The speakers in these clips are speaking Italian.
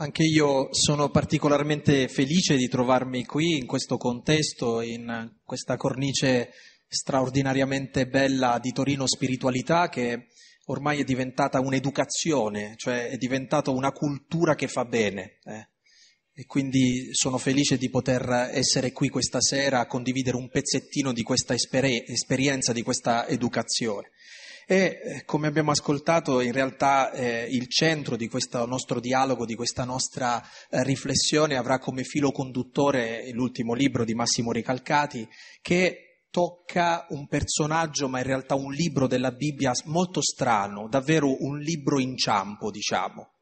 Anche io sono particolarmente felice di trovarmi qui in questo contesto, in questa cornice straordinariamente bella di Torino Spiritualità che ormai è diventata un'educazione, cioè è diventata una cultura che fa bene. Eh. E quindi sono felice di poter essere qui questa sera a condividere un pezzettino di questa esperienza, di questa educazione. E eh, come abbiamo ascoltato, in realtà eh, il centro di questo nostro dialogo, di questa nostra eh, riflessione avrà come filo conduttore l'ultimo libro di Massimo Ricalcati, che tocca un personaggio, ma in realtà un libro della Bibbia molto strano, davvero un libro inciampo, diciamo.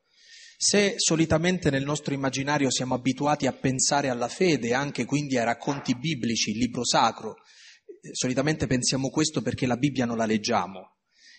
Se solitamente nel nostro immaginario siamo abituati a pensare alla fede, anche quindi ai racconti biblici, il libro sacro, eh, solitamente pensiamo questo perché la Bibbia non la leggiamo.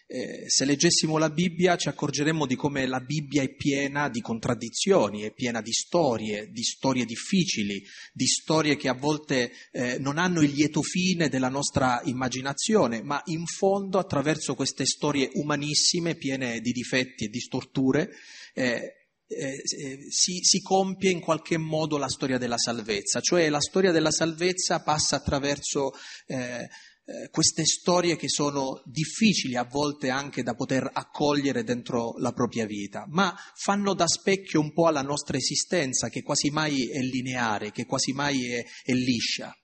Eh, se leggessimo la Bibbia ci accorgeremmo di come la Bibbia è piena di contraddizioni, è piena di storie, di storie difficili, di storie che a volte eh, non hanno il lieto fine della nostra immaginazione, ma in fondo attraverso queste storie umanissime, piene di difetti e di storture, eh, eh, eh, si, si, compie in qualche modo la storia della salvezza, cioè la storia della salvezza passa attraverso eh, eh, queste storie che sono difficili a volte anche da poter accogliere dentro la propria vita, ma fanno da specchio un po' alla nostra esistenza che quasi mai è lineare, che quasi mai è, è liscia.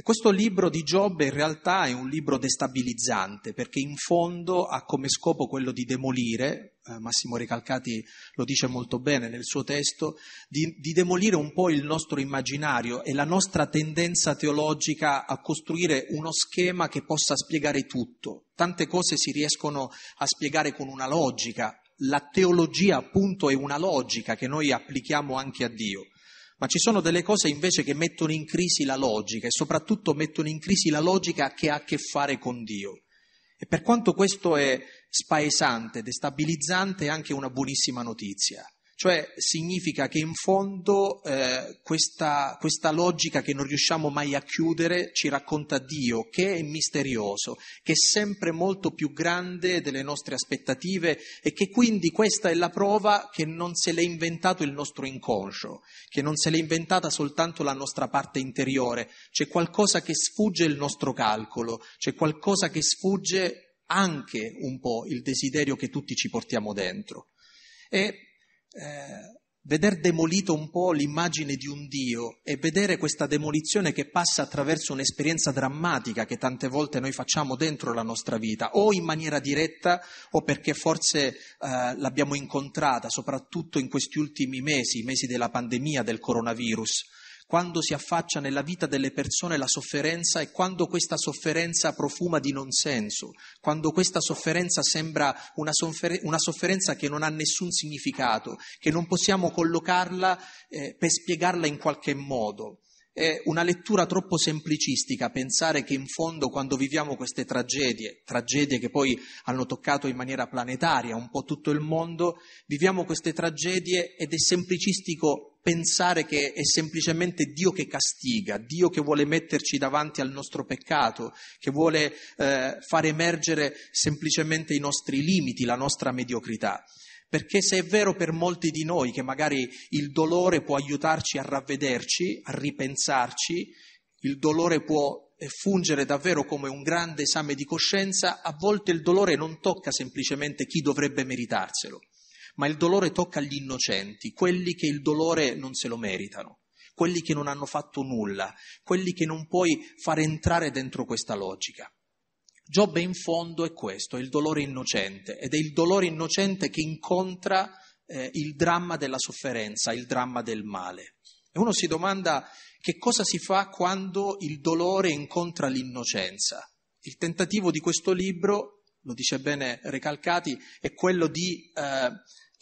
E questo libro di Giobbe in realtà è un libro destabilizzante perché in fondo ha come scopo quello di demolire, eh, Massimo Recalcati lo dice molto bene nel suo testo, di, di demolire un po' il nostro immaginario e la nostra tendenza teologica a costruire uno schema che possa spiegare tutto. Tante cose si riescono a spiegare con una logica, la teologia appunto è una logica che noi applichiamo anche a Dio ma ci sono delle cose invece che mettono in crisi la logica e soprattutto mettono in crisi la logica che ha a che fare con Dio. E per quanto questo è spaesante, destabilizzante, è anche una buonissima notizia. Cioè significa che in fondo eh, questa, questa, logica che non riusciamo mai a chiudere ci racconta Dio, che è misterioso, che è sempre molto più grande delle nostre aspettative e che quindi questa è la prova che non se l'è inventato il nostro inconscio, che non se l'è inventata soltanto la nostra parte interiore, c'è qualcosa che sfugge il nostro calcolo, c'è qualcosa che sfugge anche un po' il desiderio che tutti ci portiamo dentro. E eh, veder demolito un po' l'immagine di un Dio e vedere questa demolizione che passa attraverso un'esperienza drammatica che tante volte noi facciamo dentro la nostra vita, o in maniera diretta o perché forse eh, l'abbiamo incontrata, soprattutto in questi ultimi mesi, i mesi della pandemia, del coronavirus quando si affaccia nella vita delle persone la sofferenza e quando questa sofferenza profuma di non senso, quando questa sofferenza sembra una, soffer- una sofferenza che non ha nessun significato, che non possiamo collocarla eh, per spiegarla in qualche modo. È una lettura troppo semplicistica pensare che in fondo quando viviamo queste tragedie, tragedie che poi hanno toccato in maniera planetaria un po' tutto il mondo, viviamo queste tragedie ed è semplicistico pensare che è semplicemente Dio che castiga, Dio che vuole metterci davanti al nostro peccato, che vuole eh, far emergere semplicemente i nostri limiti, la nostra mediocrità. Perché se è vero per molti di noi che magari il dolore può aiutarci a ravvederci, a ripensarci, il dolore può fungere davvero come un grande esame di coscienza, a volte il dolore non tocca semplicemente chi dovrebbe meritarselo, ma il dolore tocca gli innocenti, quelli che il dolore non se lo meritano, quelli che non hanno fatto nulla, quelli che non puoi far entrare dentro questa logica. Giobbe in fondo è questo, è il dolore innocente ed è il dolore innocente che incontra eh, il dramma della sofferenza, il dramma del male. E uno si domanda che cosa si fa quando il dolore incontra l'innocenza. Il tentativo di questo libro, lo dice bene Recalcati, è quello di eh,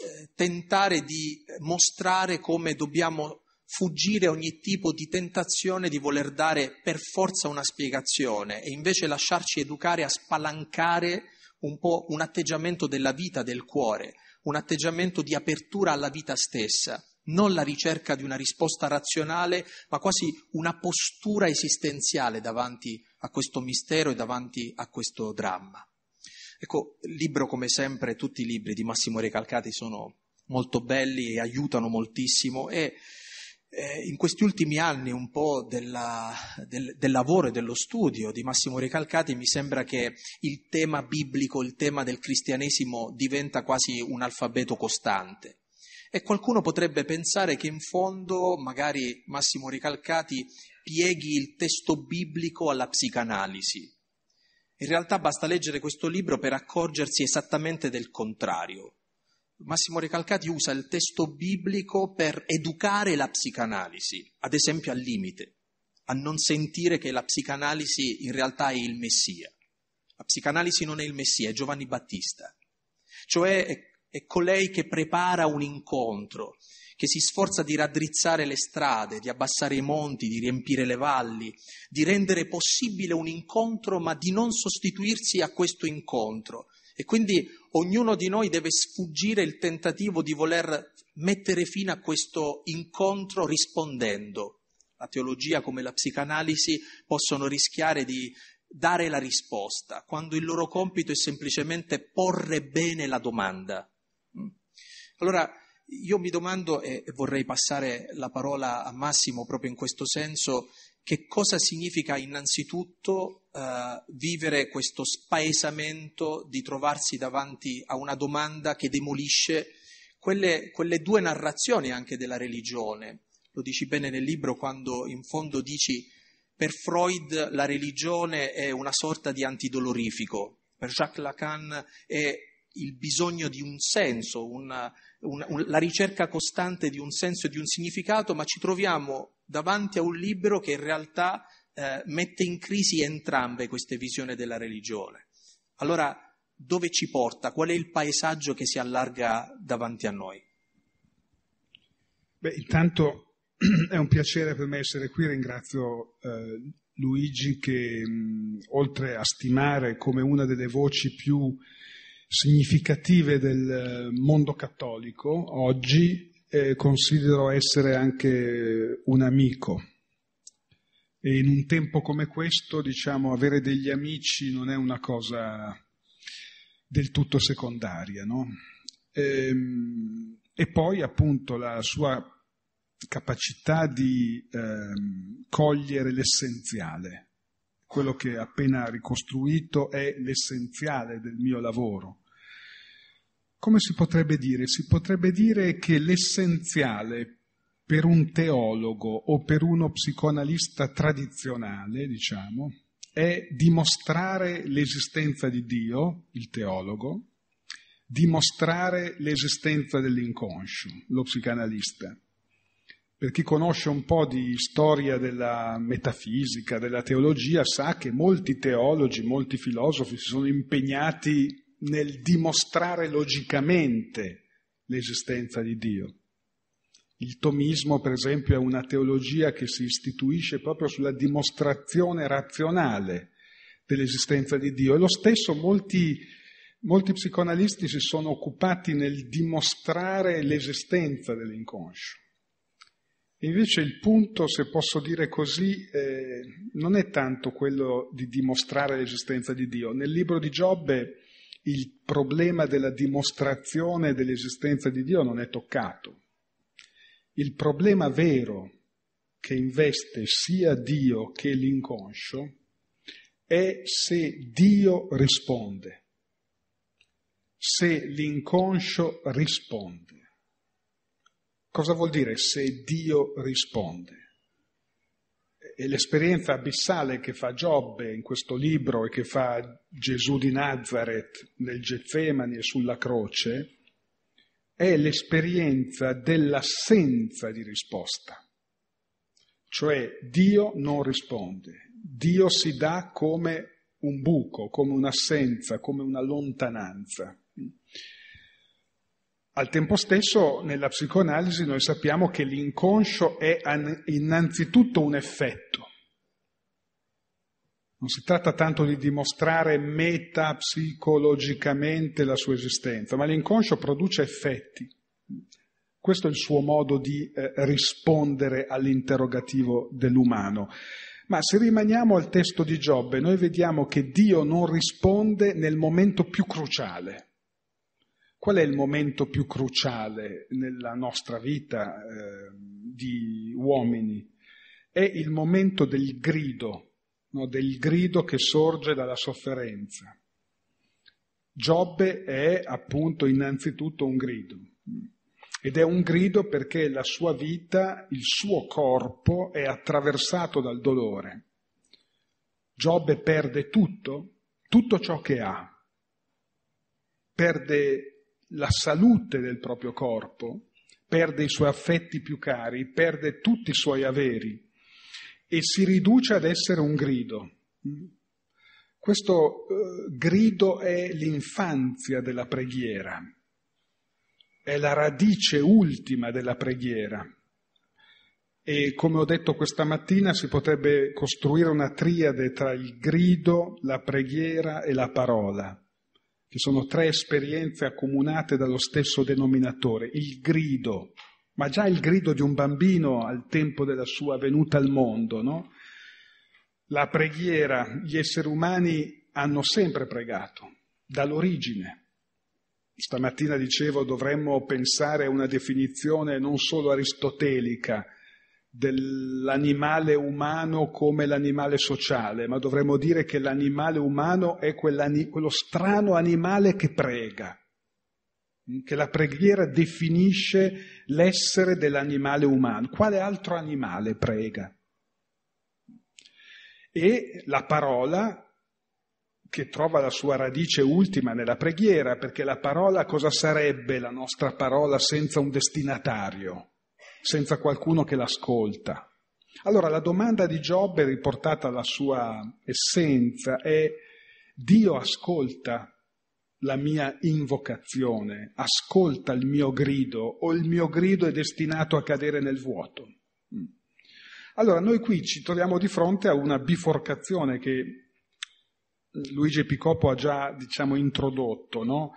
eh tentare di mostrare come dobbiamo fuggire ogni tipo di tentazione di voler dare per forza una spiegazione e invece lasciarci educare a spalancare un po' un atteggiamento della vita, del cuore, un atteggiamento di apertura alla vita stessa, non la ricerca di una risposta razionale, ma quasi una postura esistenziale davanti a questo mistero e davanti a questo dramma. Ecco, il libro come sempre, tutti i libri di Massimo Recalcati sono molto belli e aiutano moltissimo e eh, in questi ultimi anni un po' della, del, del, lavoro e dello studio di Massimo Recalcati mi sembra che il tema biblico, il tema del cristianesimo diventa quasi un alfabeto costante. E qualcuno potrebbe pensare che in fondo magari Massimo Recalcati pieghi il testo biblico alla psicanalisi. In realtà basta leggere questo libro per accorgersi esattamente del contrario. Massimo Recalcati usa il testo biblico per educare la psicanalisi, ad esempio al limite, a non sentire che la psicanalisi in realtà è il Messia. La psicanalisi non è il Messia, è Giovanni Battista. Cioè è, è colei che prepara un incontro, che si sforza di raddrizzare le strade, di abbassare i monti, di riempire le valli, di rendere possibile un incontro, ma di non sostituirsi a questo incontro, e quindi ognuno di noi deve sfuggire il tentativo di voler mettere fine a questo incontro rispondendo. La teologia come la psicanalisi possono rischiare di dare la risposta, quando il loro compito è semplicemente porre bene la domanda. Mm. Allora, io mi domando, e vorrei passare la parola a Massimo proprio in questo senso, che cosa significa innanzitutto eh, vivere questo spaesamento di trovarsi davanti a una domanda che demolisce quelle, quelle due narrazioni anche della religione. Lo dici bene nel libro quando in fondo dici per Freud la religione è una sorta di antidolorifico, per Jacques Lacan è il bisogno di un senso, una, una, un, la ricerca costante di un senso e di un significato, ma ci troviamo davanti a un libro che in realtà eh, mette in crisi entrambe queste visioni della religione. Allora, dove ci porta? Qual è il paesaggio che si allarga davanti a noi? Beh, intanto è un piacere per me essere qui, ringrazio eh, Luigi che mh, oltre a stimare come una delle voci più significative del eh, mondo cattolico oggi eh, considero essere anche un amico. E in un tempo come questo, diciamo, avere degli amici non è una cosa del tutto secondaria, no? E, ehm, e poi appunto la sua capacità di ehm, cogliere l'essenziale. Quello che ha appena ricostruito è l'essenziale del mio lavoro come si potrebbe dire? Si potrebbe dire che l'essenziale per un teologo o per uno psicoanalista tradizionale, diciamo, è dimostrare l'esistenza di Dio, il teologo, dimostrare l'esistenza dell'inconscio, lo psicanalista. Per chi conosce un po' di storia della metafisica, della teologia, sa che molti teologi, molti filosofi si sono impegnati nel dimostrare logicamente l'esistenza di Dio. Il tomismo, per esempio, è una teologia che si istituisce proprio sulla dimostrazione razionale dell'esistenza di Dio e lo stesso molti, molti psicoanalisti si sono occupati nel dimostrare l'esistenza dell'inconscio. Invece il punto, se posso dire così, eh, non è tanto quello di dimostrare l'esistenza di Dio. Nel libro di Giobbe il problema della dimostrazione dell'esistenza di Dio non è toccato. Il problema vero che investe sia Dio che l'inconscio è se Dio risponde, se l'inconscio risponde. Cosa vuol dire se Dio risponde? E l'esperienza abissale che fa Giobbe in questo libro e che fa Gesù di Nazareth nel Getsemani e sulla croce è l'esperienza dell'assenza di risposta. Cioè Dio non risponde, Dio si dà come un buco, come un'assenza, come una lontananza. Al tempo stesso, nella psicoanalisi noi sappiamo che l'inconscio è innanzitutto un effetto. Non si tratta tanto di dimostrare metapsicologicamente la sua esistenza, ma l'inconscio produce effetti. Questo è il suo modo di eh, rispondere all'interrogativo dell'umano. Ma se rimaniamo al testo di Giobbe, noi vediamo che Dio non risponde nel momento più cruciale, Qual è il momento più cruciale nella nostra vita eh, di uomini? È il momento del grido, no? del grido che sorge dalla sofferenza. Giobbe è appunto innanzitutto un grido. Ed è un grido perché la sua vita, il suo corpo è attraversato dal dolore. Giobbe perde tutto, tutto ciò che ha. Perde la salute del proprio corpo, perde i suoi affetti più cari, perde tutti i suoi averi e si riduce ad essere un grido. Questo eh, grido è l'infanzia della preghiera, è la radice ultima della preghiera. E come ho detto questa mattina si potrebbe costruire una triade tra il grido, la preghiera e la parola che sono tre esperienze accomunate dallo stesso denominatore, il grido, ma già il grido di un bambino al tempo della sua venuta al mondo, no? La preghiera, gli esseri umani hanno sempre pregato, dall'origine. Stamattina dicevo dovremmo pensare a una definizione non solo aristotelica, dell'animale umano come l'animale sociale, ma dovremmo dire che l'animale umano è quello strano animale che prega, che la preghiera definisce l'essere dell'animale umano. Quale altro animale prega? E la parola che trova la sua radice ultima nella preghiera, perché la parola cosa sarebbe la nostra parola senza un destinatario? Senza qualcuno che l'ascolta. Allora la domanda di Giobbe, riportata alla sua essenza, è Dio ascolta la mia invocazione, ascolta il mio grido o il mio grido è destinato a cadere nel vuoto? Mm. Allora noi qui ci troviamo di fronte a una biforcazione che Luigi Picoppo ha già diciamo, introdotto, no?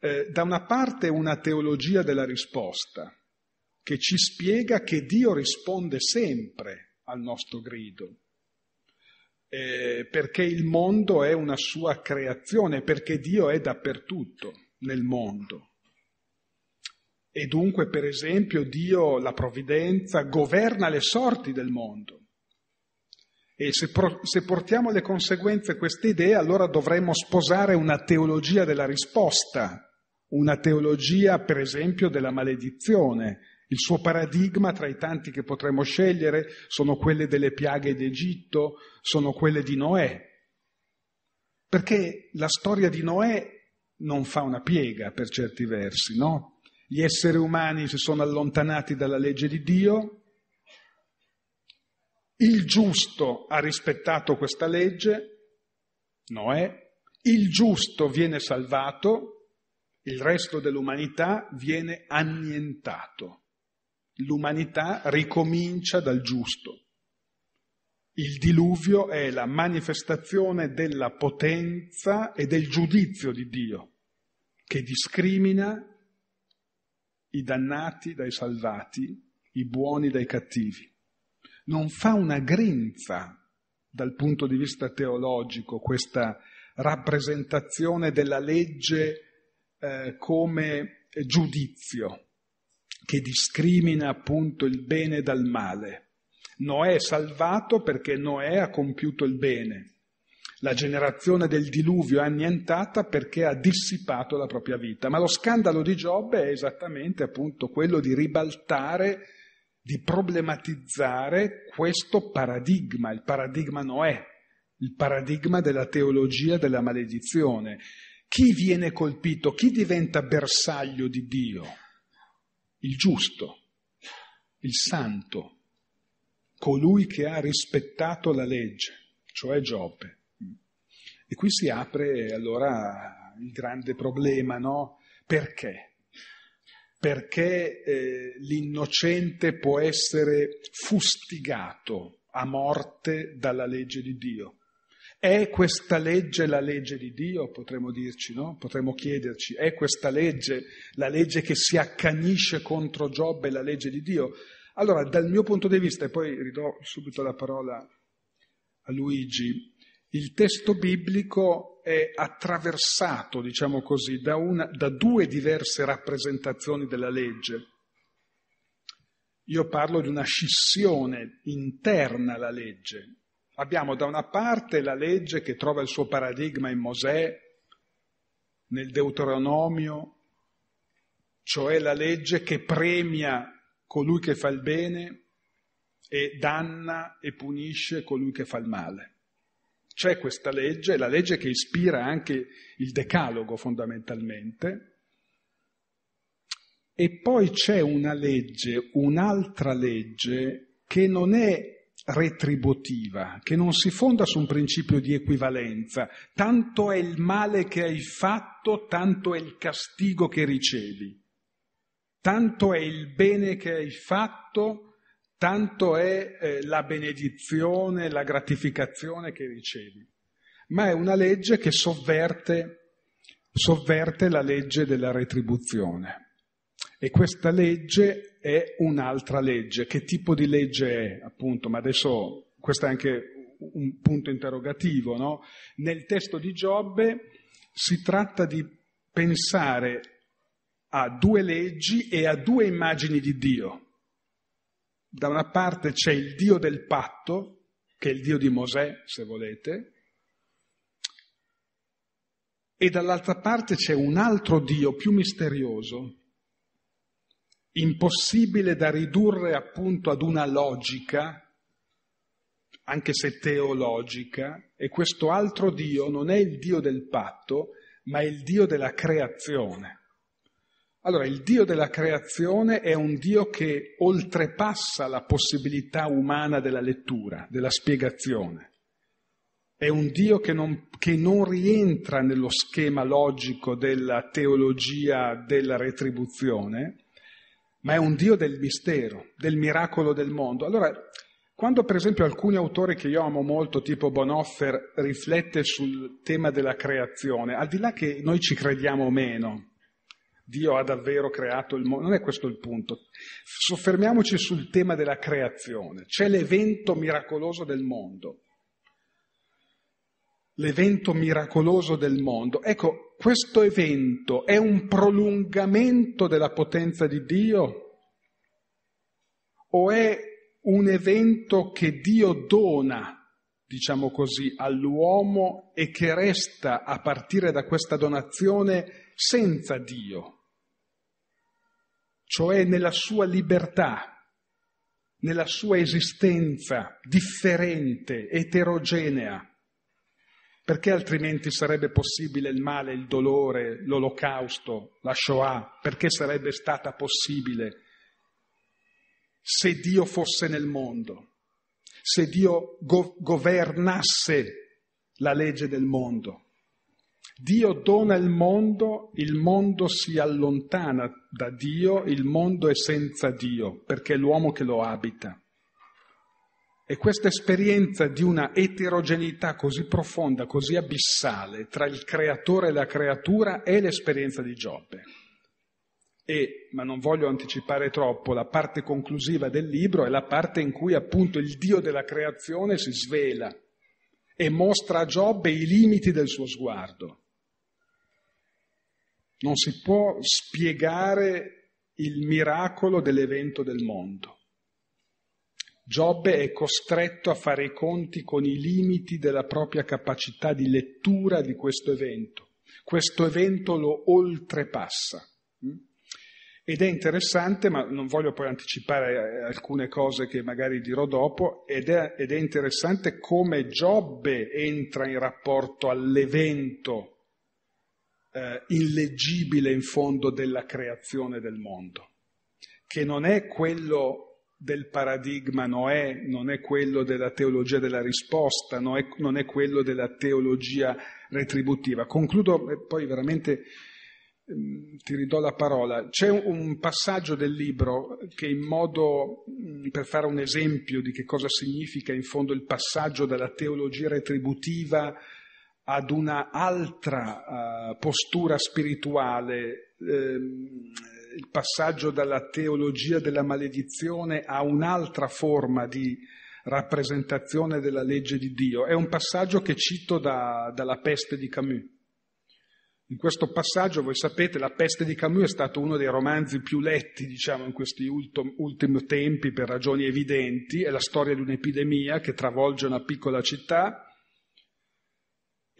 eh, da una parte una teologia della risposta, che ci spiega che Dio risponde sempre al nostro grido, eh, perché il mondo è una sua creazione, perché Dio è dappertutto nel mondo. E dunque, per esempio, Dio, la provvidenza, governa le sorti del mondo. E se, pro, se portiamo le conseguenze queste idee, allora dovremmo sposare una teologia della risposta, una teologia, per esempio, della maledizione, il suo paradigma, tra i tanti che potremmo scegliere, sono quelle delle piaghe d'Egitto, sono quelle di Noè. Perché la storia di Noè non fa una piega per certi versi, no? Gli esseri umani si sono allontanati dalla legge di Dio, il giusto ha rispettato questa legge, Noè, il giusto viene salvato, il resto dell'umanità viene annientato l'umanità ricomincia dal giusto. Il diluvio è la manifestazione della potenza e del giudizio di Dio, che discrimina i dannati dai salvati, i buoni dai cattivi. Non fa una grinza dal punto di vista teologico questa rappresentazione della legge eh, come giudizio che discrimina appunto il bene dal male. Noè è salvato perché Noè ha compiuto il bene. La generazione del diluvio è annientata perché ha dissipato la propria vita. Ma lo scandalo di Giobbe è esattamente appunto quello di ribaltare, di problematizzare questo paradigma, il paradigma Noè, il paradigma della teologia della maledizione. Chi viene colpito? Chi diventa bersaglio di Dio? Il giusto, il santo, colui che ha rispettato la legge, cioè Giobbe. E qui si apre allora il grande problema, no? Perché? Perché eh, l'innocente può essere fustigato a morte dalla legge di Dio. È questa legge la legge di Dio? Potremmo dirci, no? Potremmo chiederci, è questa legge la legge che si accanisce contro Giobbe, la legge di Dio? Allora, dal mio punto di vista, e poi ridò subito la parola a Luigi, il testo biblico è attraversato, diciamo così, da, una, da due diverse rappresentazioni della legge. Io parlo di una scissione interna alla legge. Abbiamo da una parte la legge che trova il suo paradigma in Mosè, nel Deuteronomio, cioè la legge che premia colui che fa il bene e danna e punisce colui che fa il male. C'è questa legge, la legge che ispira anche il decalogo fondamentalmente, e poi c'è una legge, un'altra legge che non è retributiva, che non si fonda su un principio di equivalenza. Tanto è il male che hai fatto, tanto è il castigo che ricevi. Tanto è il bene che hai fatto, tanto è eh, la benedizione, la gratificazione che ricevi. Ma è una legge che sovverte, sovverte la legge della retribuzione. E questa legge è un'altra legge. Che tipo di legge è, appunto? Ma adesso questo è anche un punto interrogativo, no? Nel testo di Giobbe si tratta di pensare a due leggi e a due immagini di Dio. Da una parte c'è il Dio del patto, che è il Dio di Mosè, se volete, e dall'altra parte c'è un altro Dio più misterioso, impossibile da ridurre appunto ad una logica, anche se teologica, e questo altro Dio non è il Dio del patto, ma è il Dio della creazione. Allora, il Dio della creazione è un Dio che oltrepassa la possibilità umana della lettura, della spiegazione. È un Dio che non, che non rientra nello schema logico della teologia della retribuzione, ma è un Dio del mistero, del miracolo del mondo. Allora, quando per esempio alcuni autori che io amo molto, tipo Bonhoeffer, riflette sul tema della creazione, al di là che noi ci crediamo o meno, Dio ha davvero creato il mondo, non è questo il punto. Soffermiamoci sul tema della creazione. C'è l'evento miracoloso del mondo. L'evento miracoloso del mondo. Ecco, questo evento è un prolungamento della potenza di Dio o è un evento che Dio dona, diciamo così, all'uomo e che resta a partire da questa donazione senza Dio, cioè nella sua libertà, nella sua esistenza differente, eterogenea perché altrimenti sarebbe possibile il male, il dolore, l'olocausto, la Shoah? Perché sarebbe stata possibile se Dio fosse nel mondo, se Dio go- governasse la legge del mondo? Dio dona il mondo, il mondo si allontana da Dio, il mondo è senza Dio, perché è l'uomo che lo abita. E questa esperienza di una eterogeneità così profonda, così abissale tra il creatore e la creatura è l'esperienza di Giobbe. E, ma non voglio anticipare troppo, la parte conclusiva del libro è la parte in cui appunto il Dio della creazione si svela e mostra a Giobbe i limiti del suo sguardo. Non si può spiegare il miracolo dell'evento del mondo. Giobbe è costretto a fare i conti con i limiti della propria capacità di lettura di questo evento. Questo evento lo oltrepassa. Mm? Ed è interessante, ma non voglio poi anticipare eh, alcune cose che magari dirò dopo, ed è, ed è interessante come Giobbe entra in rapporto all'evento eh, illeggibile in fondo della creazione del mondo, che non è quello del paradigma Noè, non è quello della teologia della risposta, non è, non è quello della teologia retributiva. Concludo e poi veramente ehm, ti ridò la parola. C'è un passaggio del libro che in modo, mm, per fare un esempio di che cosa significa in fondo il passaggio dalla teologia retributiva ad una altra uh, postura spirituale, ehm, il passaggio dalla teologia della maledizione a un'altra forma di rappresentazione della legge di Dio. È un passaggio che cito da, dalla peste di Camus. In questo passaggio, voi sapete, La peste di Camus è stato uno dei romanzi più letti, diciamo, in questi ultimi tempi per ragioni evidenti. È la storia di un'epidemia che travolge una piccola città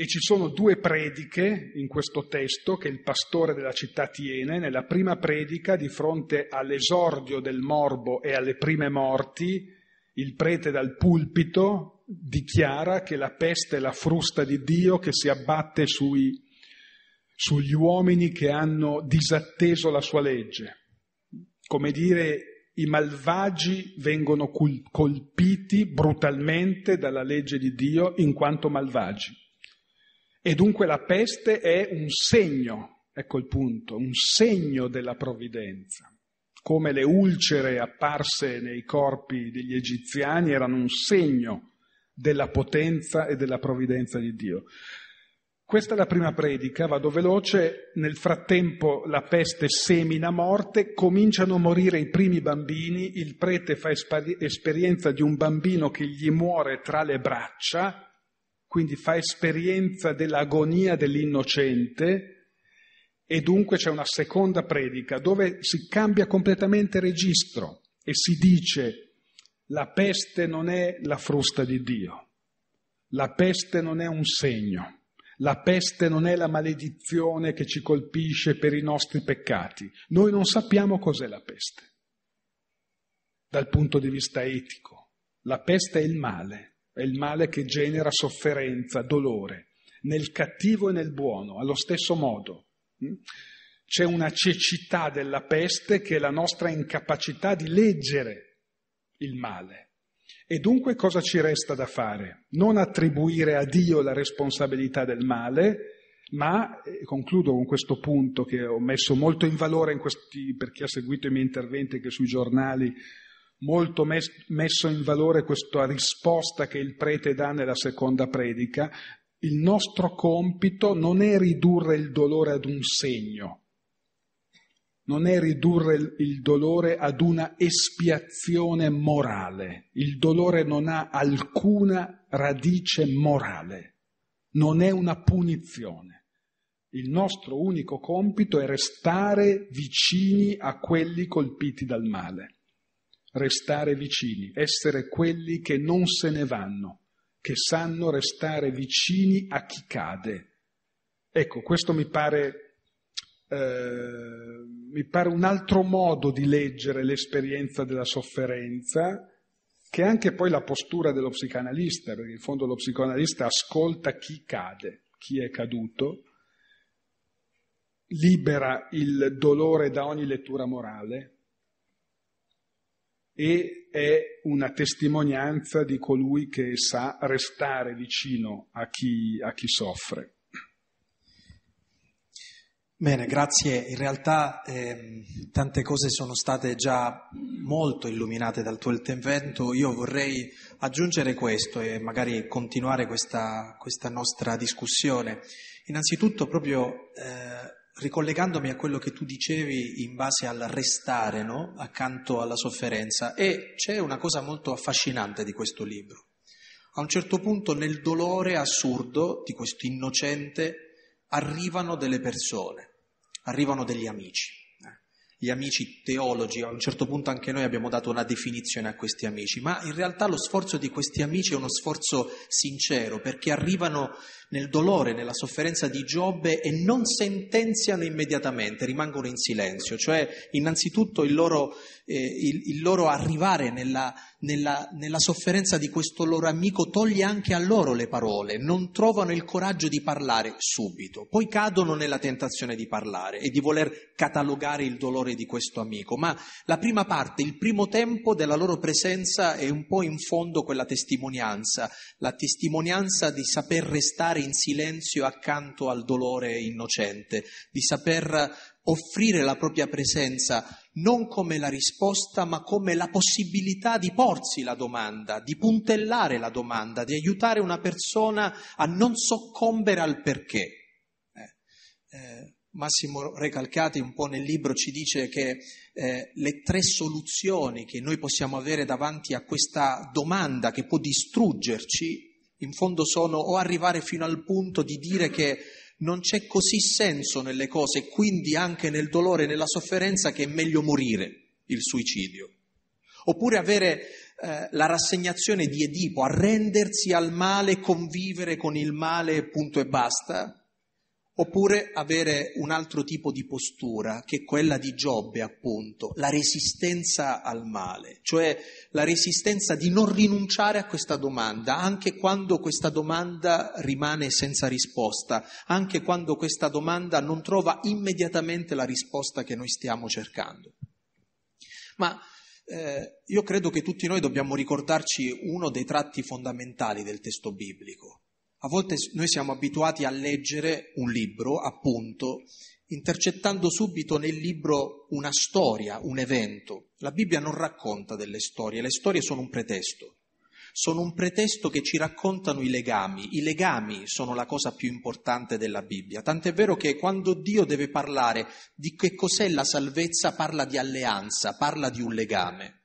e ci sono due prediche in questo testo che il pastore della città tiene. Nella prima predica, di fronte all'esordio del morbo e alle prime morti, il prete dal pulpito dichiara che la peste è la frusta di Dio che si abbatte sui sugli uomini che hanno disatteso la sua legge. Come dire, i malvagi vengono colpiti brutalmente dalla legge di Dio in quanto malvagi. E dunque la peste è un segno, ecco il punto, un segno della provvidenza. Come le ulcere apparse nei corpi degli egiziani erano un segno della potenza e della provvidenza di Dio. Questa è la prima predica, vado veloce, nel frattempo la peste semina morte, cominciano a morire i primi bambini, il prete fa esperienza di un bambino che gli muore tra le braccia, quindi fa esperienza dell'agonia dell'innocente e dunque c'è una seconda predica dove si cambia completamente registro e si dice la peste non è la frusta di Dio, la peste non è un segno la peste non è la maledizione che ci colpisce per i nostri peccati. Noi non sappiamo cos'è la peste dal punto di vista etico. La peste è il male, è il male che genera sofferenza, dolore, nel cattivo e nel buono, allo stesso modo. Mm? C'è una cecità della peste che è la nostra incapacità di leggere il male. E dunque cosa ci resta da fare? Non attribuire a Dio la responsabilità del male, ma, concludo con questo punto che ho messo molto in valore in questi, per chi ha seguito i miei interventi anche sui giornali, molto mes- messo in valore questa risposta che il prete dà nella seconda predica. Il nostro compito non è ridurre il dolore ad un segno, non è ridurre il dolore ad una espiazione morale. Il dolore non ha alcuna radice morale, non è una punizione. Il nostro unico compito è restare vicini a quelli colpiti dal male. Restare vicini, essere quelli che non se ne vanno, che sanno restare vicini a chi cade. Ecco, questo mi pare eh, mi pare un altro modo di leggere l'esperienza della sofferenza, che è anche poi la postura dello psicanalista, perché in fondo lo psicanalista ascolta chi cade, chi è caduto, libera il dolore da ogni lettura morale e è una testimonianza di colui che sa restare vicino a chi, a chi soffre. Bene, grazie. In realtà eh, tante cose sono state già molto illuminate dal tuo intervento. Io vorrei aggiungere questo e magari continuare questa, questa nostra discussione. Innanzitutto proprio eh, ricollegandomi a quello che tu dicevi in base al restare no? accanto alla sofferenza. E c'è una cosa molto affascinante di questo libro. A un certo punto nel dolore assurdo di questo innocente arrivano delle persone arrivano degli amici. Gli amici teologi, a un certo punto anche noi abbiamo dato una definizione a questi amici, ma in realtà lo sforzo di questi amici è uno sforzo sincero perché arrivano nel dolore, nella sofferenza di Giobbe e non sentenziano immediatamente, rimangono in silenzio, cioè innanzitutto il loro, eh, il, il loro arrivare nella, nella, nella, sofferenza di questo loro amico toglie anche a loro le parole, non trovano il coraggio di parlare subito, poi cadono nella tentazione di parlare e di voler catalogare il dolore di questo amico, ma la prima parte, il primo tempo della loro presenza è un po' in fondo quella testimonianza, la testimonianza di saper restare stare in silenzio accanto al dolore innocente, di saper offrire la propria presenza non come la risposta, ma come la possibilità di porsi la domanda, di puntellare la domanda, di aiutare una persona a non soccombere al perché. Eh, eh, Massimo Recalcati un po' nel libro ci dice che eh, le tre soluzioni che noi possiamo avere davanti a questa domanda che può distruggerci, in fondo sono o arrivare fino al punto di dire che non c'è così senso nelle cose, quindi anche nel dolore e nella sofferenza, che è meglio morire, il suicidio. Oppure avere eh, la rassegnazione di Edipo, arrendersi al male, convivere con il male, punto e basta, oppure avere un altro tipo di postura, che è quella di Giobbe, appunto, la resistenza al male, cioè la resistenza di non rinunciare a questa domanda, anche quando questa domanda rimane senza risposta, anche quando questa domanda non trova immediatamente la risposta che noi stiamo cercando. Ma eh, io credo che tutti noi dobbiamo ricordarci uno dei tratti fondamentali del testo biblico, a volte noi siamo abituati a leggere un libro, appunto, intercettando subito nel libro una storia, un evento. La Bibbia non racconta delle storie, le storie sono un pretesto. Sono un pretesto che ci raccontano i legami. I legami sono la cosa più importante della Bibbia. Tant'è vero che quando Dio deve parlare di che cos'è la salvezza, parla di alleanza, parla di un legame.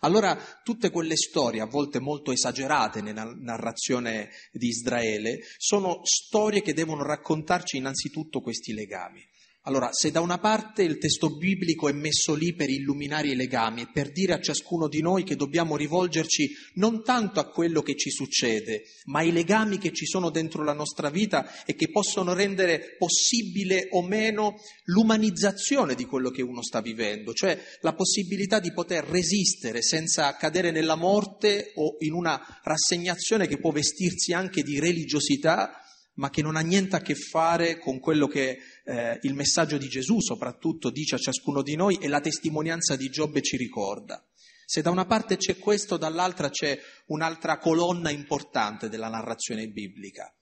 Allora tutte quelle storie, a volte molto esagerate nella narrazione di Israele, sono storie che devono raccontarci innanzitutto questi legami. Allora, se da una parte il testo biblico è messo lì per illuminare i legami e per dire a ciascuno di noi che dobbiamo rivolgerci non tanto a quello che ci succede, ma ai legami che ci sono dentro la nostra vita e che possono rendere possibile o meno l'umanizzazione di quello che uno sta vivendo, cioè la possibilità di poter resistere senza cadere nella morte o in una rassegnazione che può vestirsi anche di religiosità ma che non ha niente a che fare con quello che eh, il messaggio di Gesù soprattutto dice a ciascuno di noi e la testimonianza di Giobbe ci ricorda. Se da una parte c'è questo, dall'altra c'è un'altra colonna importante della narrazione biblica.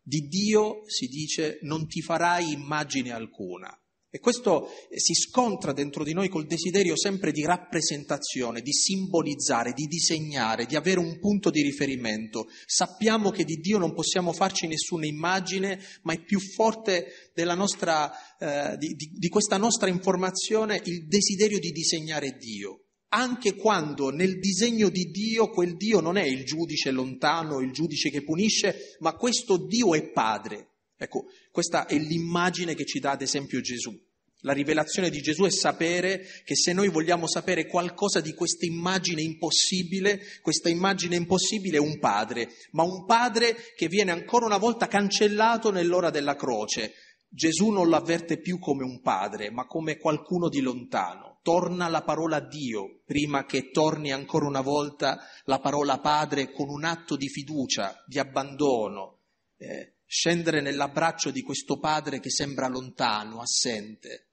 Di Dio si dice non ti farai immagine alcuna. E questo eh, si scontra dentro di noi col desiderio sempre di rappresentazione, di simbolizzare, di disegnare, di avere un punto di riferimento. Sappiamo che di Dio non possiamo farci nessuna immagine, ma è più forte nostra, eh, di, di, di questa nostra informazione il desiderio di disegnare Dio anche quando nel disegno di Dio quel Dio non è il giudice lontano, il giudice che punisce, ma questo Dio è padre. Ecco, questa è l'immagine che ci dà ad esempio Gesù. La rivelazione di Gesù è sapere che se noi vogliamo sapere qualcosa di questa immagine impossibile, questa immagine impossibile è un padre, ma un padre che viene ancora una volta cancellato nell'ora della croce. Gesù non l'avverte più come un padre, ma come qualcuno di lontano. Torna la parola Dio prima che torni ancora una volta la parola padre con un atto di fiducia, di abbandono. Eh, scendere nell'abbraccio di questo padre che sembra lontano, assente.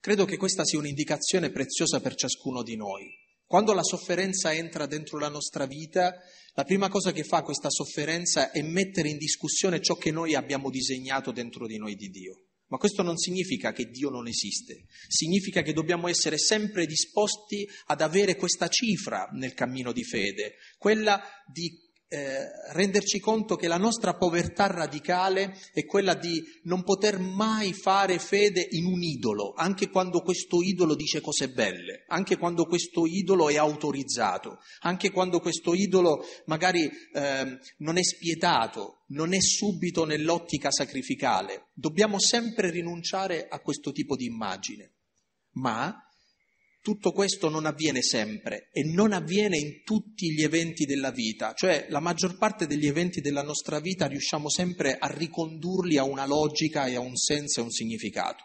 Credo che questa sia un'indicazione preziosa per ciascuno di noi. Quando la sofferenza entra dentro la nostra vita, la prima cosa che fa questa sofferenza è mettere in discussione ciò che noi abbiamo disegnato dentro di noi di Dio. Ma questo non significa che Dio non esiste, significa che dobbiamo essere sempre disposti ad avere questa cifra nel cammino di fede, quella di eh, renderci conto che la nostra povertà radicale è quella di non poter mai fare fede in un idolo, anche quando questo idolo dice cose belle, anche quando questo idolo è autorizzato, anche quando questo idolo magari eh, non è spietato, non è subito nell'ottica sacrificale. Dobbiamo sempre rinunciare a questo tipo di immagine. Ma tutto questo non avviene sempre e non avviene in tutti gli eventi della vita, cioè la maggior parte degli eventi della nostra vita riusciamo sempre a ricondurli a una logica e a un senso e un significato.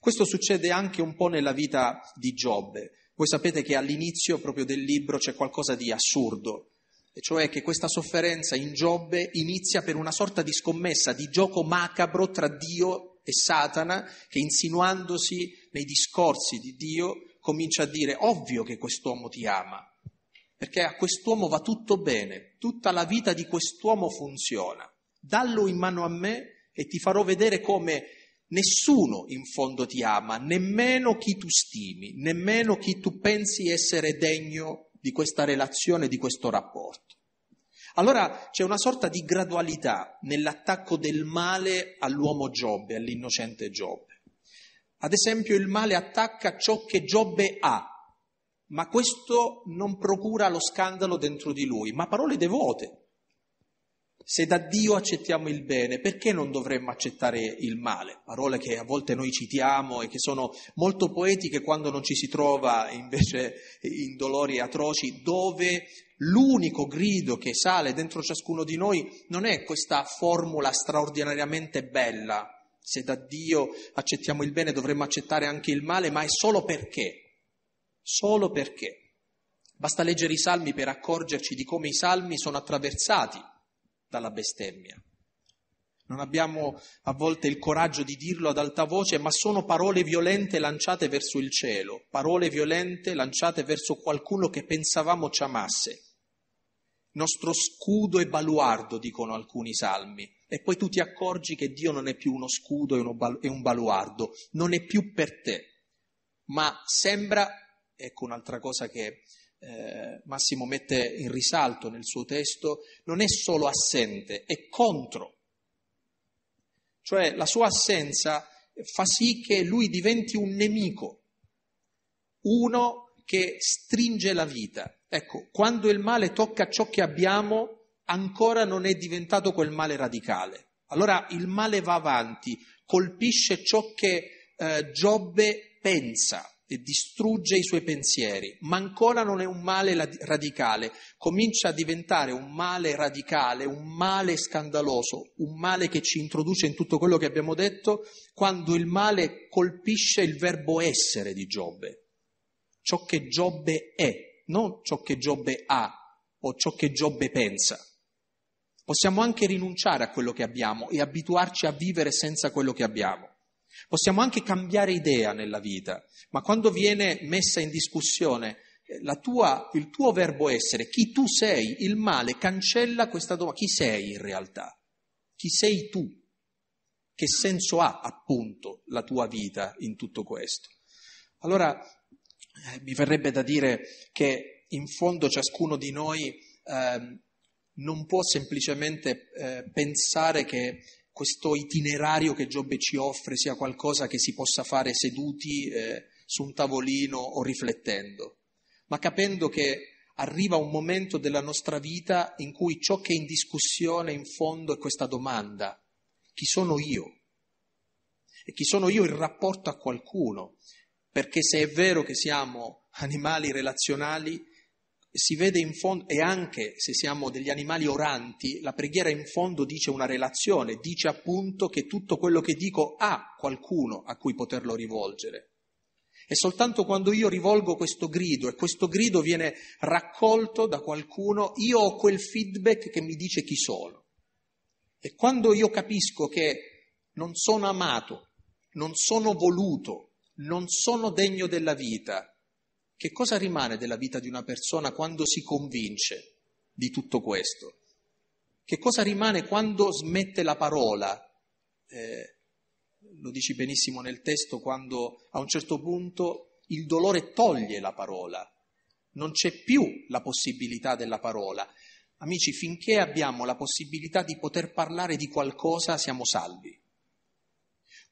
Questo succede anche un po' nella vita di Giobbe. Voi sapete che all'inizio proprio del libro c'è qualcosa di assurdo, e cioè che questa sofferenza in Giobbe inizia per una sorta di scommessa, di gioco macabro tra Dio e Satana, che insinuandosi nei discorsi di Dio comincia a dire ovvio che quest'uomo ti ama, perché a quest'uomo va tutto bene, tutta la vita di quest'uomo funziona. Dallo in mano a me e ti farò vedere come nessuno in fondo ti ama, nemmeno chi tu stimi, nemmeno chi tu pensi essere degno di questa relazione, di questo rapporto. Allora c'è una sorta di gradualità nell'attacco del male all'uomo Giobbe, all'innocente Giobbe. Ad esempio il male attacca ciò che Giobbe ha, ma questo non procura lo scandalo dentro di lui, ma parole devote. Se da Dio accettiamo il bene, perché non dovremmo accettare il male? Parole che a volte noi citiamo e che sono molto poetiche quando non ci si trova invece in dolori atroci, dove l'unico grido che sale dentro ciascuno di noi non è questa formula straordinariamente bella. Se da Dio accettiamo il bene dovremmo accettare anche il male, ma è solo perché. Solo perché. Basta leggere i salmi per accorgerci di come i salmi sono attraversati dalla bestemmia. Non abbiamo a volte il coraggio di dirlo ad alta voce, ma sono parole violente lanciate verso il cielo, parole violente lanciate verso qualcuno che pensavamo ci amasse. Nostro scudo e baluardo, dicono alcuni salmi. E poi tu ti accorgi che Dio non è più uno scudo e un baluardo, non è più per te, ma sembra, ecco un'altra cosa che eh, Massimo mette in risalto nel suo testo, non è solo assente, è contro. Cioè la sua assenza fa sì che lui diventi un nemico, uno che stringe la vita. Ecco, quando il male tocca ciò che abbiamo, ancora non è diventato quel male radicale. Allora il male va avanti, colpisce ciò che eh, Giobbe pensa, e distrugge i suoi pensieri, ma ancora non è un male radicale, comincia a diventare un male radicale, un male scandaloso, un male che ci introduce in tutto quello che abbiamo detto, quando il male colpisce il verbo essere di Giobbe, ciò che Giobbe è, non ciò che Giobbe ha o ciò che Giobbe pensa. Possiamo anche rinunciare a quello che abbiamo e abituarci a vivere senza quello che abbiamo. Possiamo anche cambiare idea nella vita, ma quando viene messa in discussione eh, tua, il tuo verbo essere, chi tu sei, il male cancella questa domanda. Chi sei in realtà? Chi sei tu? Che senso ha appunto la tua vita in tutto questo? Allora eh, mi verrebbe da dire che in fondo ciascuno di noi eh, non può semplicemente eh, pensare che questo itinerario che Giobbe ci offre sia qualcosa che si possa fare seduti eh, su un tavolino o riflettendo, ma capendo che arriva un momento della nostra vita in cui ciò che è in discussione in fondo è questa domanda, chi sono io? E chi sono io in rapporto a qualcuno? Perché se è vero che siamo animali relazionali, si vede in fondo, e anche se siamo degli animali oranti, la preghiera in fondo dice una relazione, dice appunto che tutto quello che dico ha qualcuno a cui poterlo rivolgere. E soltanto quando io rivolgo questo grido e questo grido viene raccolto da qualcuno, io ho quel feedback che mi dice chi sono. E quando io capisco che non sono amato, non sono voluto, non sono degno della vita, che cosa rimane della vita di una persona quando si convince di tutto questo? Che cosa rimane quando smette la parola? Eh, lo dici benissimo nel testo, quando a un certo punto il dolore toglie la parola, non c'è più la possibilità della parola. Amici, finché abbiamo la possibilità di poter parlare di qualcosa, siamo salvi.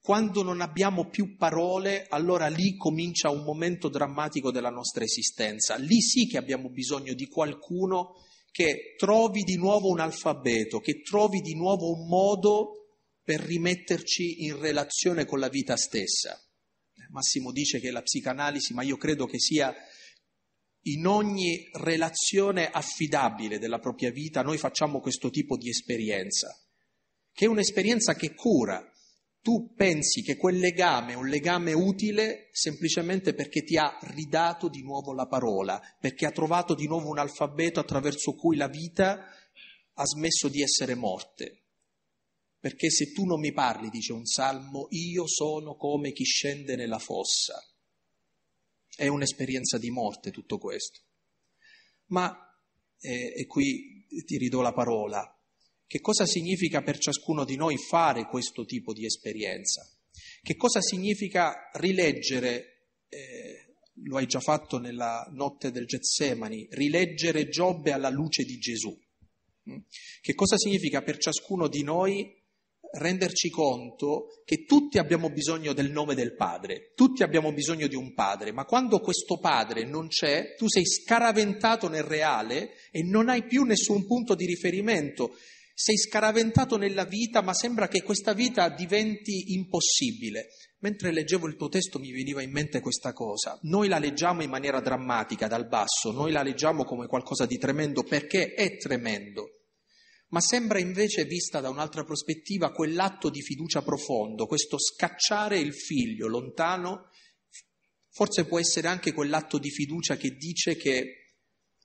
Quando non abbiamo più parole, allora lì comincia un momento drammatico della nostra esistenza. Lì sì che abbiamo bisogno di qualcuno che trovi di nuovo un alfabeto, che trovi di nuovo un modo per rimetterci in relazione con la vita stessa. Massimo dice che la psicanalisi, ma io credo che sia in ogni relazione affidabile della propria vita, noi facciamo questo tipo di esperienza, che è un'esperienza che cura, tu pensi che quel legame è un legame utile semplicemente perché ti ha ridato di nuovo la parola, perché ha trovato di nuovo un alfabeto attraverso cui la vita ha smesso di essere morte. Perché se tu non mi parli, dice un salmo, io sono come chi scende nella fossa. È un'esperienza di morte tutto questo. Ma, eh, e qui ti ridò la parola, che cosa significa per ciascuno di noi fare questo tipo di esperienza? Che cosa significa rileggere, eh, lo hai già fatto nella notte del Getsemani, rileggere Giobbe alla luce di Gesù? Mm? Che cosa significa per ciascuno di noi renderci conto che tutti abbiamo bisogno del nome del padre, tutti abbiamo bisogno di un padre, ma quando questo padre non c'è, tu sei scaraventato nel reale e non hai più nessun punto di riferimento. Sei scaraventato nella vita, ma sembra che questa vita diventi impossibile. Mentre leggevo il tuo testo mi veniva in mente questa cosa. Noi la leggiamo in maniera drammatica dal basso, noi la leggiamo come qualcosa di tremendo perché è tremendo ma sembra invece vista da un'altra prospettiva quell'atto di fiducia profondo, questo scacciare il figlio lontano, forse può essere anche quell'atto di fiducia che dice che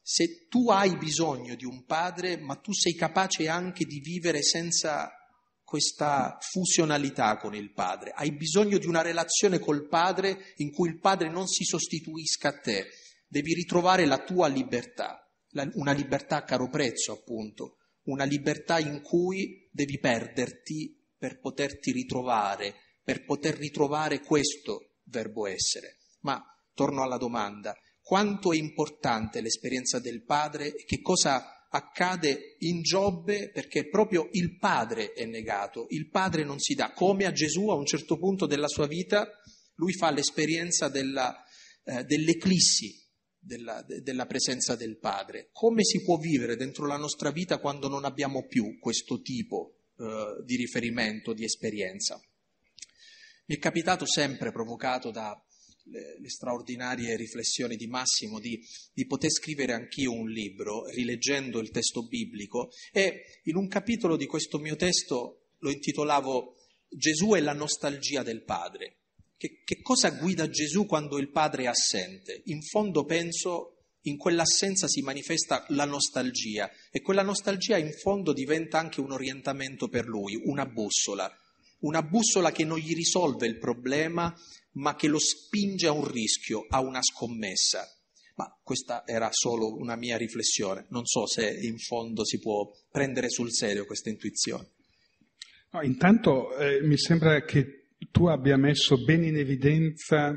se tu hai bisogno di un padre, ma tu sei capace anche di vivere senza questa fusionalità con il padre, hai bisogno di una relazione col padre in cui il padre non si sostituisca a te, devi ritrovare la tua libertà, una libertà a caro prezzo appunto, una libertà in cui devi perderti per poterti ritrovare, per poter ritrovare questo verbo essere. Ma torno alla domanda, quanto è importante l'esperienza del Padre e che cosa accade in Giobbe perché proprio il Padre è negato, il Padre non si dà, come a Gesù a un certo punto della sua vita lui fa l'esperienza della, eh, dell'eclissi, della, della, presenza del Padre. Come si può vivere dentro la nostra vita quando non abbiamo più questo tipo eh, di riferimento, di esperienza? Mi è capitato sempre, provocato dalle le straordinarie riflessioni di Massimo, di, di poter scrivere anch'io un libro, rileggendo il testo biblico, e in un capitolo di questo mio testo lo intitolavo Gesù è la nostalgia del Padre. Che, che cosa guida Gesù quando il Padre è assente? In fondo penso in quell'assenza si manifesta la nostalgia e quella nostalgia in fondo diventa anche un orientamento per lui, una bussola, una bussola che non gli risolve il problema ma che lo spinge a un rischio, a una scommessa. Ma questa era solo una mia riflessione, non so se in fondo si può prendere sul serio questa intuizione. No, intanto eh, mi sembra che tu abbia messo bene in evidenza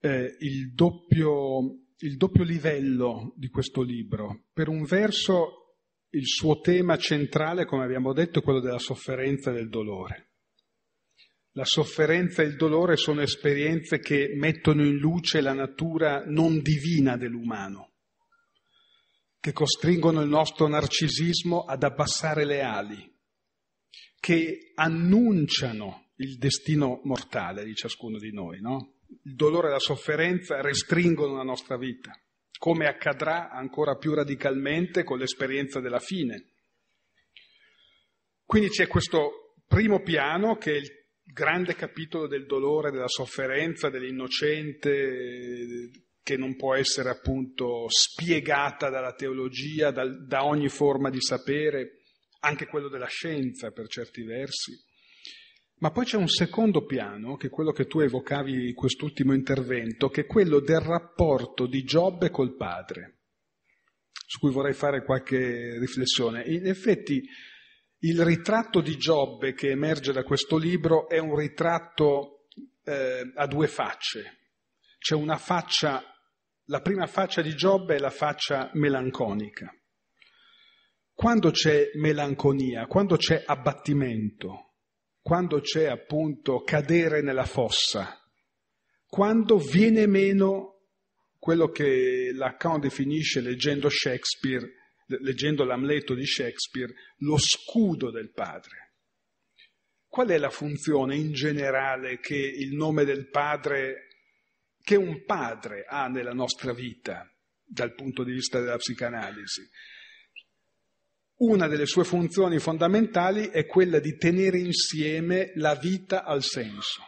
eh, il, doppio, il doppio livello di questo libro. Per un verso il suo tema centrale, come abbiamo detto, è quello della sofferenza e del dolore. La sofferenza e il dolore sono esperienze che mettono in luce la natura non divina dell'umano, che costringono il nostro narcisismo ad abbassare le ali, che annunciano il destino mortale di ciascuno di noi, no? Il dolore e la sofferenza restringono la nostra vita, come accadrà ancora più radicalmente con l'esperienza della fine. Quindi c'è questo primo piano che è il grande capitolo del dolore, della sofferenza, dell'innocente, che non può essere appunto spiegata dalla teologia, da, da ogni forma di sapere, anche quello della scienza per certi versi. Ma poi c'è un secondo piano, che è quello che tu evocavi in quest'ultimo intervento, che è quello del rapporto di Giobbe col padre, su cui vorrei fare qualche riflessione. In effetti il ritratto di Giobbe che emerge da questo libro è un ritratto eh, a due facce. C'è una faccia, la prima faccia di Giobbe è la faccia melanconica. Quando c'è melanconia, quando c'è abbattimento, quando c'è appunto cadere nella fossa, quando viene meno quello che Lacan definisce leggendo Shakespeare, leggendo l'Amleto di Shakespeare, lo scudo del padre. Qual è la funzione in generale che il nome del padre, che un padre ha nella nostra vita dal punto di vista della psicanalisi? Una delle sue funzioni fondamentali è quella di tenere insieme la vita al senso,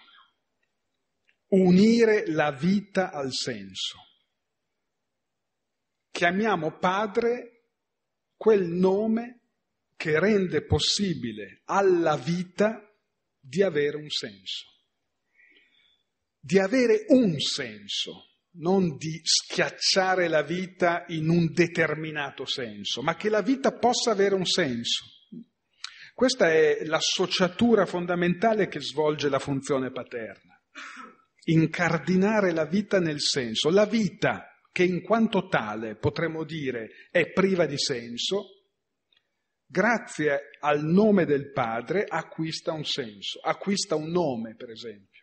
unire la vita al senso. Chiamiamo padre quel nome che rende possibile alla vita di avere un senso, di avere un senso non di schiacciare la vita in un determinato senso, ma che la vita possa avere un senso. Questa è l'associatura fondamentale che svolge la funzione paterna. Incardinare la vita nel senso. La vita che in quanto tale potremmo dire è priva di senso, grazie al nome del Padre acquista un senso, acquista un nome, per esempio.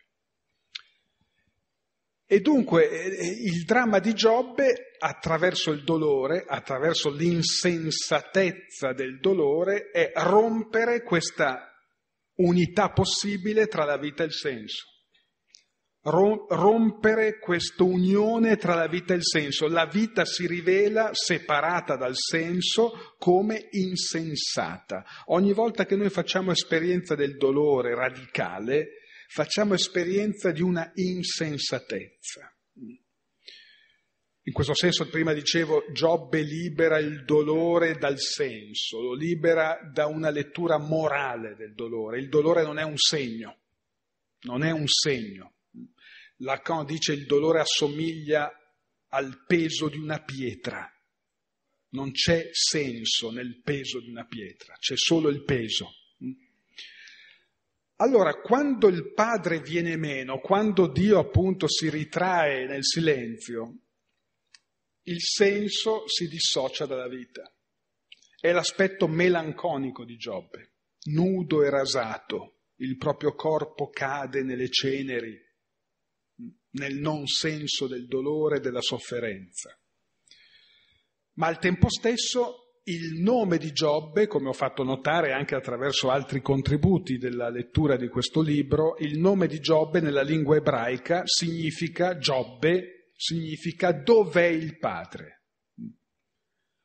E dunque eh, il dramma di Giobbe, attraverso il dolore, attraverso l'insensatezza del dolore, è rompere questa unità possibile tra la vita e il senso rompere questa unione tra la vita e il senso. La vita si rivela separata dal senso come insensata. Ogni volta che noi facciamo esperienza del dolore radicale, facciamo esperienza di una insensatezza. In questo senso, prima dicevo, Giobbe libera il dolore dal senso, lo libera da una lettura morale del dolore. Il dolore non è un segno, non è un segno. Lacan dice il dolore assomiglia al peso di una pietra. Non c'è senso nel peso di una pietra, c'è solo il peso. Allora, quando il padre viene meno, quando Dio appunto si ritrae nel silenzio, il senso si dissocia dalla vita. È l'aspetto melanconico di Giobbe. Nudo e rasato, il proprio corpo cade nelle ceneri, nel non senso del dolore e della sofferenza. Ma al tempo stesso il nome di Giobbe, come ho fatto notare anche attraverso altri contributi della lettura di questo libro, il nome di Giobbe nella lingua ebraica significa Giobbe, significa dov'è il Padre.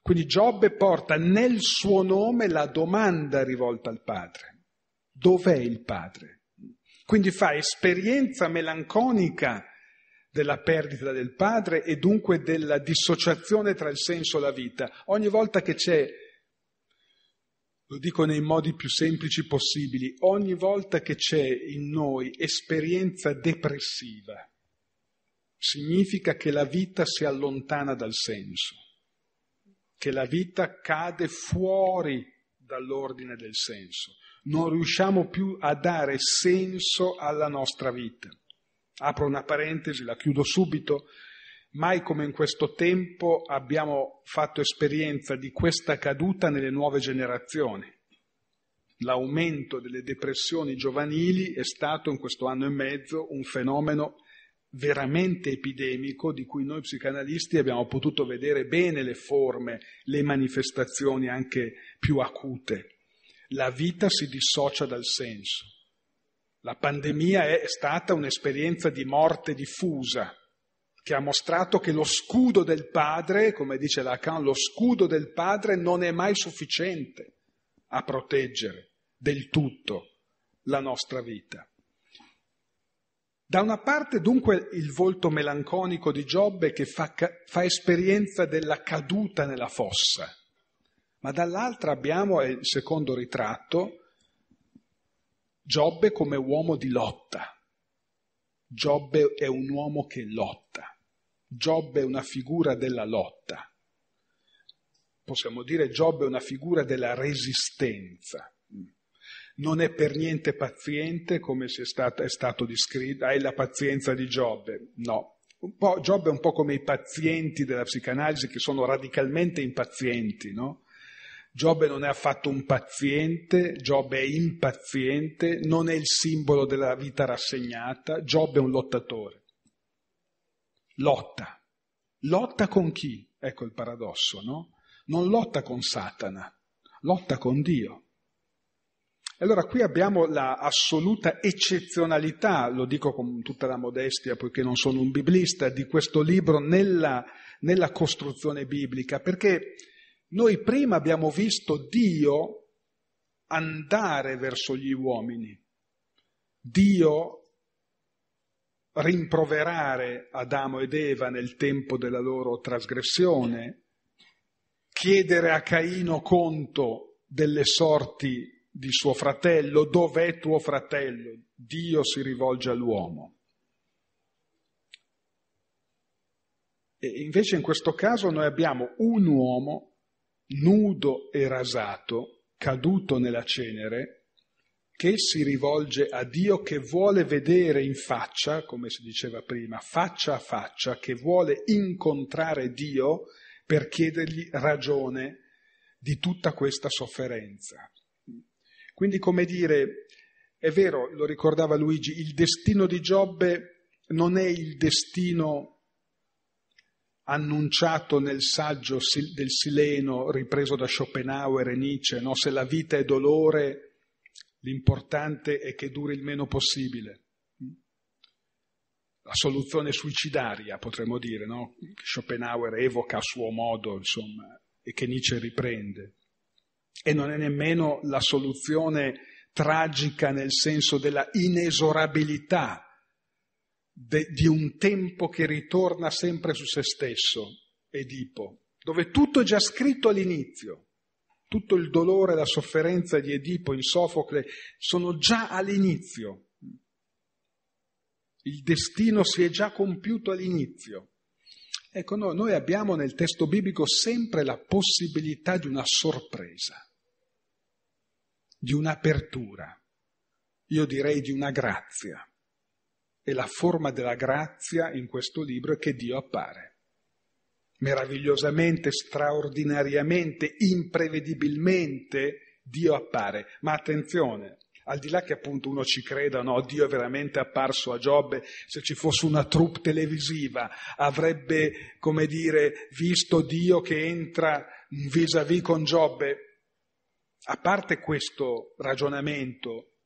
Quindi Giobbe porta nel suo nome la domanda rivolta al Padre. Dov'è il Padre? Quindi fa esperienza melanconica della perdita del padre e dunque della dissociazione tra il senso e la vita. Ogni volta che c'è, lo dico nei modi più semplici possibili, ogni volta che c'è in noi esperienza depressiva, significa che la vita si allontana dal senso, che la vita cade fuori dall'ordine del senso. Non riusciamo più a dare senso alla nostra vita. Apro una parentesi, la chiudo subito. Mai come in questo tempo abbiamo fatto esperienza di questa caduta nelle nuove generazioni. L'aumento delle depressioni giovanili è stato in questo anno e mezzo un fenomeno veramente epidemico di cui noi psicanalisti abbiamo potuto vedere bene le forme, le manifestazioni anche più acute. La vita si dissocia dal senso. La pandemia è stata un'esperienza di morte diffusa che ha mostrato che lo scudo del padre, come dice Lacan, lo scudo del padre non è mai sufficiente a proteggere del tutto la nostra vita. Da una parte dunque il volto melanconico di Giobbe che fa, fa esperienza della caduta nella fossa, ma dall'altra abbiamo il secondo ritratto, Giobbe come uomo di lotta. Giobbe è un uomo che lotta. Giobbe è una figura della lotta. Possiamo dire Giobbe è una figura della resistenza. Non è per niente paziente come è stato, è stato descritto, hai la pazienza di Giobbe. No. Giobbe è un po' come i pazienti della psicanalisi che sono radicalmente impazienti, no? Giobbe non è affatto un paziente, Giobbe è impaziente, non è il simbolo della vita rassegnata, Giobbe è un lottatore. Lotta. Lotta con chi? Ecco il paradosso, no? Non lotta con Satana, lotta con Dio. E allora qui abbiamo l'assoluta eccezionalità, lo dico con tutta la modestia poiché non sono un biblista, di questo libro nella, nella costruzione biblica, perché noi prima abbiamo visto Dio andare verso gli uomini, Dio rimproverare Adamo ed Eva nel tempo della loro trasgressione, chiedere a Caino conto delle sorti di suo fratello, dov'è tuo fratello? Dio si rivolge all'uomo. E invece in questo caso noi abbiamo un uomo nudo e rasato, caduto nella cenere, che si rivolge a Dio che vuole vedere in faccia, come si diceva prima, faccia a faccia, che vuole incontrare Dio per chiedergli ragione di tutta questa sofferenza. Quindi, come dire, è vero, lo ricordava Luigi, il destino di Giobbe non è il destino annunciato nel saggio del Sileno ripreso da Schopenhauer e Nietzsche, no? se la vita è dolore, l'importante è che duri il meno possibile. La soluzione suicidaria, potremmo dire, no? che Schopenhauer evoca a suo modo, insomma, e che Nietzsche riprende. E non è nemmeno la soluzione tragica nel senso della inesorabilità de, di un tempo che ritorna sempre su se stesso, Edipo, dove tutto è già scritto all'inizio. Tutto il dolore e la sofferenza di Edipo in Sofocle sono già all'inizio. Il destino si è già compiuto all'inizio. Ecco, no, noi abbiamo nel testo biblico sempre la possibilità di una sorpresa, di un'apertura, io direi di una grazia. E la forma della grazia in questo libro è che Dio appare. Meravigliosamente, straordinariamente, imprevedibilmente Dio appare. Ma attenzione, al di là che appunto uno ci creda, no, Dio è veramente apparso a Giobbe, se ci fosse una troupe televisiva avrebbe, come dire, visto Dio che entra vis-à-vis con Giobbe. A parte questo ragionamento,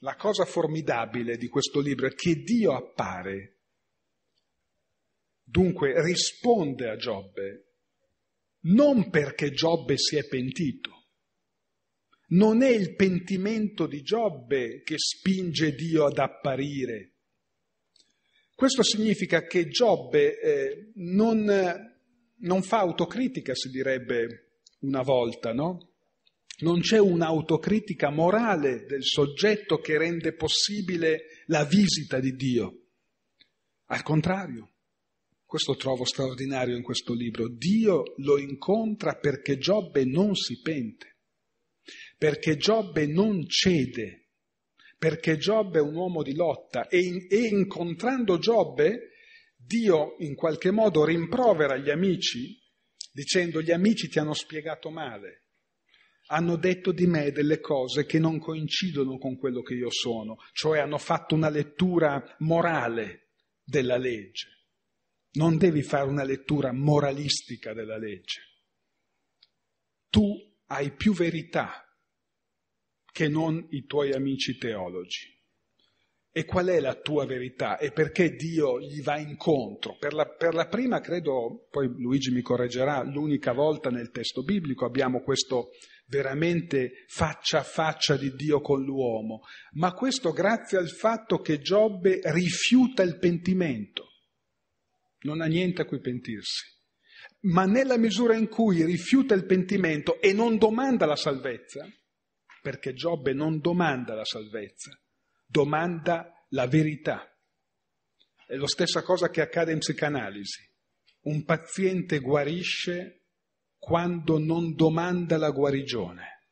la cosa formidabile di questo libro è che Dio appare, dunque risponde a Giobbe, non perché Giobbe si è pentito. Non è il pentimento di Giobbe che spinge Dio ad apparire. Questo significa che Giobbe eh, non, non fa autocritica, si direbbe una volta, no? Non c'è un'autocritica morale del soggetto che rende possibile la visita di Dio. Al contrario, questo trovo straordinario in questo libro. Dio lo incontra perché Giobbe non si pente, perché Giobbe non cede, perché Giobbe è un uomo di lotta e, in, e incontrando Giobbe Dio in qualche modo rimprovera gli amici dicendo gli amici ti hanno spiegato male, hanno detto di me delle cose che non coincidono con quello che io sono, cioè hanno fatto una lettura morale della legge. Non devi fare una lettura moralistica della legge. Tu hai più verità che non i tuoi amici teologi. E qual è la tua verità? E perché Dio gli va incontro? Per la, per la, prima, credo, poi Luigi mi correggerà, l'unica volta nel testo biblico abbiamo questo veramente faccia a faccia di Dio con l'uomo, ma questo grazie al fatto che Giobbe rifiuta il pentimento. Non ha niente a cui pentirsi. Ma nella misura in cui rifiuta il pentimento e non domanda la salvezza, perché Giobbe non domanda la salvezza, domanda la verità. È la stessa cosa che accade in psicanalisi. Un paziente guarisce quando non domanda la guarigione,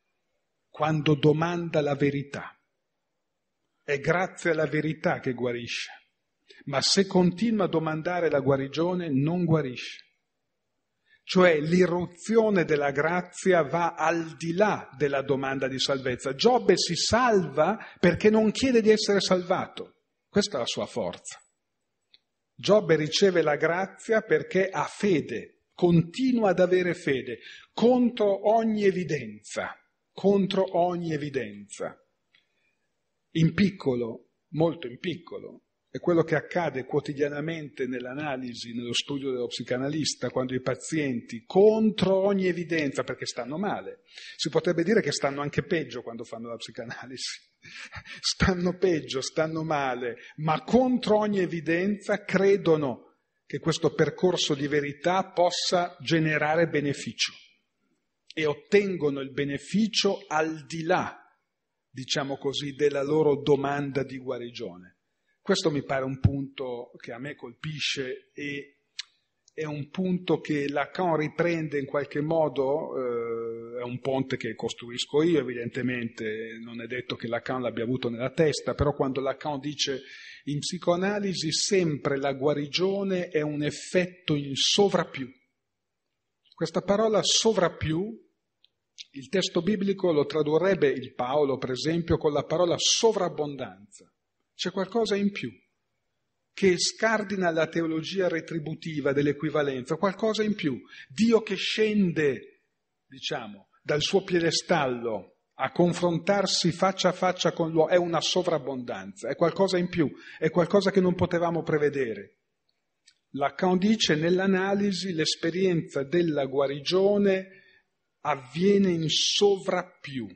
quando domanda la verità. È grazie alla verità che guarisce, ma se continua a domandare la guarigione non guarisce. Cioè l'irruzione della grazia va al di là della domanda di salvezza. Giobbe si salva perché non chiede di essere salvato. Questa è la sua forza. Giobbe riceve la grazia perché ha fede, continua ad avere fede contro ogni evidenza, contro ogni evidenza. In piccolo, molto in piccolo, è quello che accade quotidianamente nell'analisi, nello studio dello psicanalista, quando i pazienti, contro ogni evidenza, perché stanno male, si potrebbe dire che stanno anche peggio quando fanno la psicanalisi, stanno peggio, stanno male, ma contro ogni evidenza credono che questo percorso di verità possa generare beneficio e ottengono il beneficio al di là, diciamo così, della loro domanda di guarigione. Questo mi pare un punto che a me colpisce e è un punto che Lacan riprende in qualche modo, eh, è un ponte che costruisco io evidentemente, non è detto che Lacan l'abbia avuto nella testa, però quando Lacan dice in psicoanalisi sempre la guarigione è un effetto in sovrappiù. Questa parola sovrappiù Il testo biblico lo tradurrebbe il Paolo, per esempio, con la parola sovrabbondanza. C'è qualcosa in più che scardina la teologia retributiva dell'equivalenza, qualcosa in più. Dio che scende, diciamo, dal suo piedestallo a confrontarsi faccia a faccia con l'uomo, è una sovrabbondanza, è qualcosa in più, è qualcosa che non potevamo prevedere. Lacan dice nell'analisi l'esperienza della guarigione avviene in sovrappiù,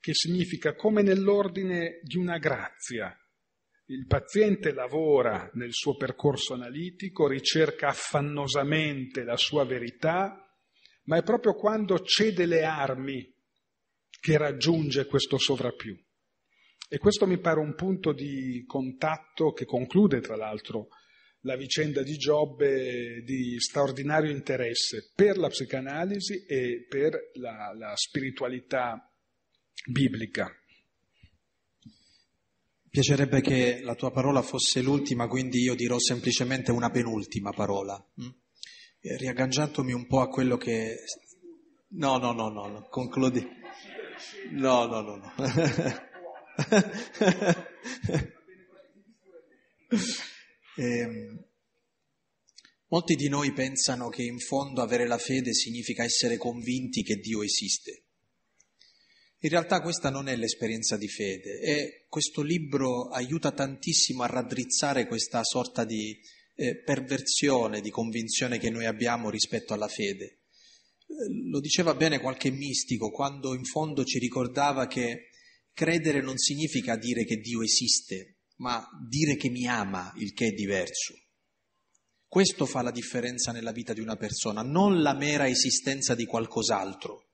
che significa come nell'ordine di una grazia. Il paziente lavora nel suo percorso analitico, ricerca affannosamente la sua verità, ma è proprio quando cede le armi che raggiunge questo sovrappiù. E questo mi pare un punto di contatto che conclude, tra l'altro, la vicenda di Giobbe di straordinario interesse per la psicanalisi e per la, la spiritualità biblica. Piacerebbe che la tua parola fosse l'ultima, quindi io dirò semplicemente una penultima parola, hm? riagganciandomi un po' a quello che... No, no, no, no. concludi. No, no, no, no. eh, molti di noi pensano che in fondo avere la fede significa essere convinti che Dio esiste. In realtà questa non è l'esperienza di fede e questo libro aiuta tantissimo a raddrizzare questa sorta di eh, perversione, di convinzione che noi abbiamo rispetto alla fede. Eh, lo diceva bene qualche mistico quando in fondo ci ricordava che credere non significa dire che Dio esiste, ma dire che mi ama, il che è diverso. Questo fa la differenza nella vita di una persona, non la mera esistenza di qualcos'altro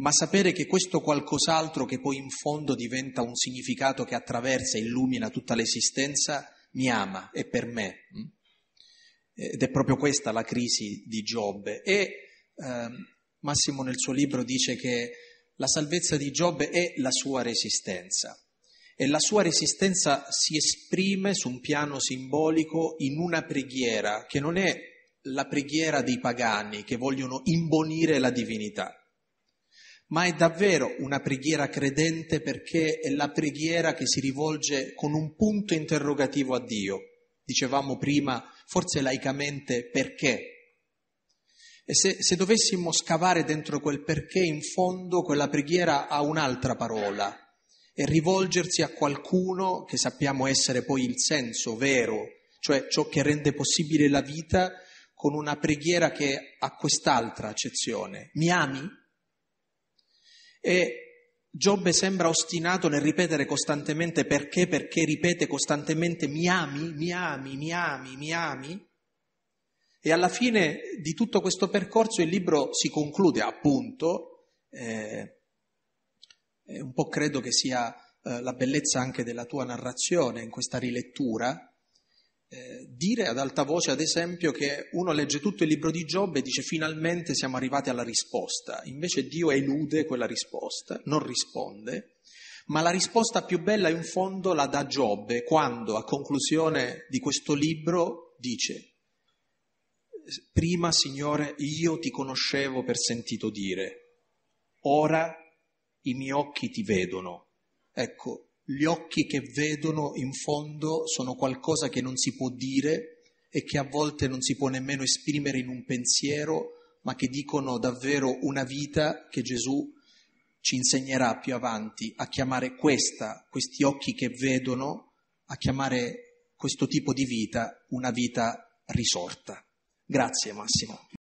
ma sapere che questo qualcos'altro che poi in fondo diventa un significato che attraversa e illumina tutta l'esistenza, mi ama, è per me. Mm? Ed è proprio questa la crisi di Giobbe. E eh, Massimo nel suo libro dice che la salvezza di Giobbe è la sua resistenza e la sua resistenza si esprime su un piano simbolico in una preghiera che non è la preghiera dei pagani che vogliono imbonire la divinità, ma è davvero una preghiera credente perché è la preghiera che si rivolge con un punto interrogativo a Dio. Dicevamo prima, forse laicamente, perché? E se, se dovessimo scavare dentro quel perché, in fondo quella preghiera ha un'altra parola, è rivolgersi a qualcuno che sappiamo essere poi il senso vero, cioè ciò che rende possibile la vita, con una preghiera che ha quest'altra accezione. Mi ami? E Giobbe sembra ostinato nel ripetere costantemente perché, perché ripete costantemente mi ami, mi ami, mi ami, mi ami. E alla fine di tutto questo percorso il libro si conclude appunto, eh, un po' credo che sia eh, la bellezza anche della tua narrazione in questa rilettura, eh, dire ad alta voce, ad esempio, che uno legge tutto il libro di Giobbe e dice finalmente siamo arrivati alla risposta, invece Dio elude quella risposta, non risponde, ma la risposta più bella in fondo la dà Giobbe quando a conclusione di questo libro dice, prima Signore io ti conoscevo per sentito dire, ora i miei occhi ti vedono. Ecco, gli occhi che vedono in fondo sono qualcosa che non si può dire e che a volte non si può nemmeno esprimere in un pensiero, ma che dicono davvero una vita che Gesù ci insegnerà più avanti a chiamare questa, questi occhi che vedono, a chiamare questo tipo di vita una vita risorta. Grazie Massimo.